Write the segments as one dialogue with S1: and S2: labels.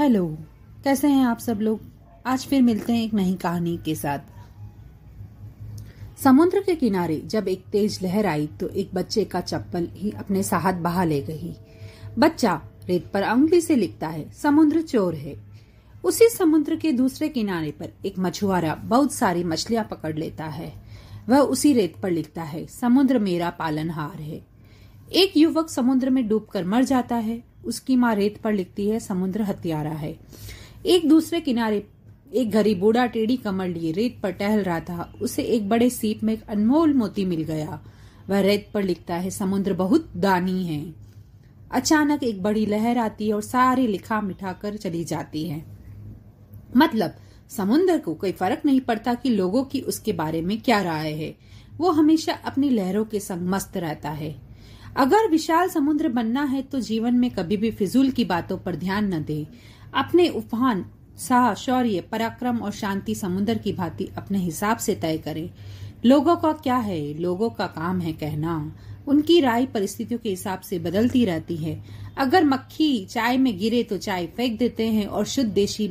S1: Hello, कैसे हैं आप सब लोग? आज फिर मिलते हैं एक नई कहानी के साथ। समुद्र के किनारे जब एक तेज लहर आई तो एक बच्चे का चप्पल ही अपने साथ बहा ले गई बच्चा रेत पर अंगली से लिखता है, समुद्र चोर है। उसी समुद्र के दूसरे किनारे पर एक मछुआरा बहुत सारी मछलियाँ पकड़ लेता है। वह उसी रेत पर लिखता है, समुद्र मेरा पालनहार है। एक युवक समुद्र में डूबकर मर जाता है। उसकी माँ रेत पर लिखती है, समुद्र हत्यारा है। एक दूसरे किनारे एक गरीब बूढ़ा टेढ़ी कमर लिए रेत पर टहल रहा था। उसे एक बड़े सीप में एक अनमोल मोती मिल गया। वह रेत पर लिखता है, समुद्र बहुत दानी है। अचानक एक बड़ी लहर आती है और सारी लिखा मिठा कर चली जाती है। मतलब समुद्र को कोई फ़र्क नहीं पड़ता कि लोगों की उसके बारे में क्या राय है। वो हमेशा अपनी लहरों के संग मस्त रहता है। अगर विशाल समुद्र बनना है तो जीवन में कभी भी फिजूल की बातों पर ध्यान न दे। अपने उफान, साह, शौर्य, पराक्रम और शांति समुद्र की भांति अपने हिसाब से तय करें। लोगों का क्या है? लोगों का काम है कहना। उनकी राय परिस्थितियों के हिसाब से बदलती रहती है। अगर मक्खी चाय में गिरे तो चाय फेंक देते हैं और शुद्ध देशी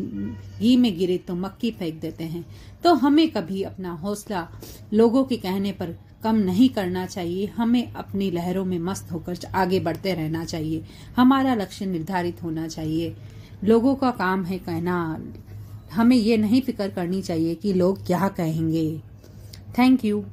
S1: घी में गिरे तो मक्खी फेंक देते हैं। तो हमें कभी अपना हौसला लोगों के कहने पर कम नहीं करना चाहिए, हमें अपनी लहरों में मस्त होकर आगे बढ़ते रहना चाहिए। हमारा लक्ष्य निर्धारित होना चाहिए। लोगों का काम है कहना। हमें ये नहीं फ़िक्र करनी चाहिए कि लोग क्या कहेंगे। Thank you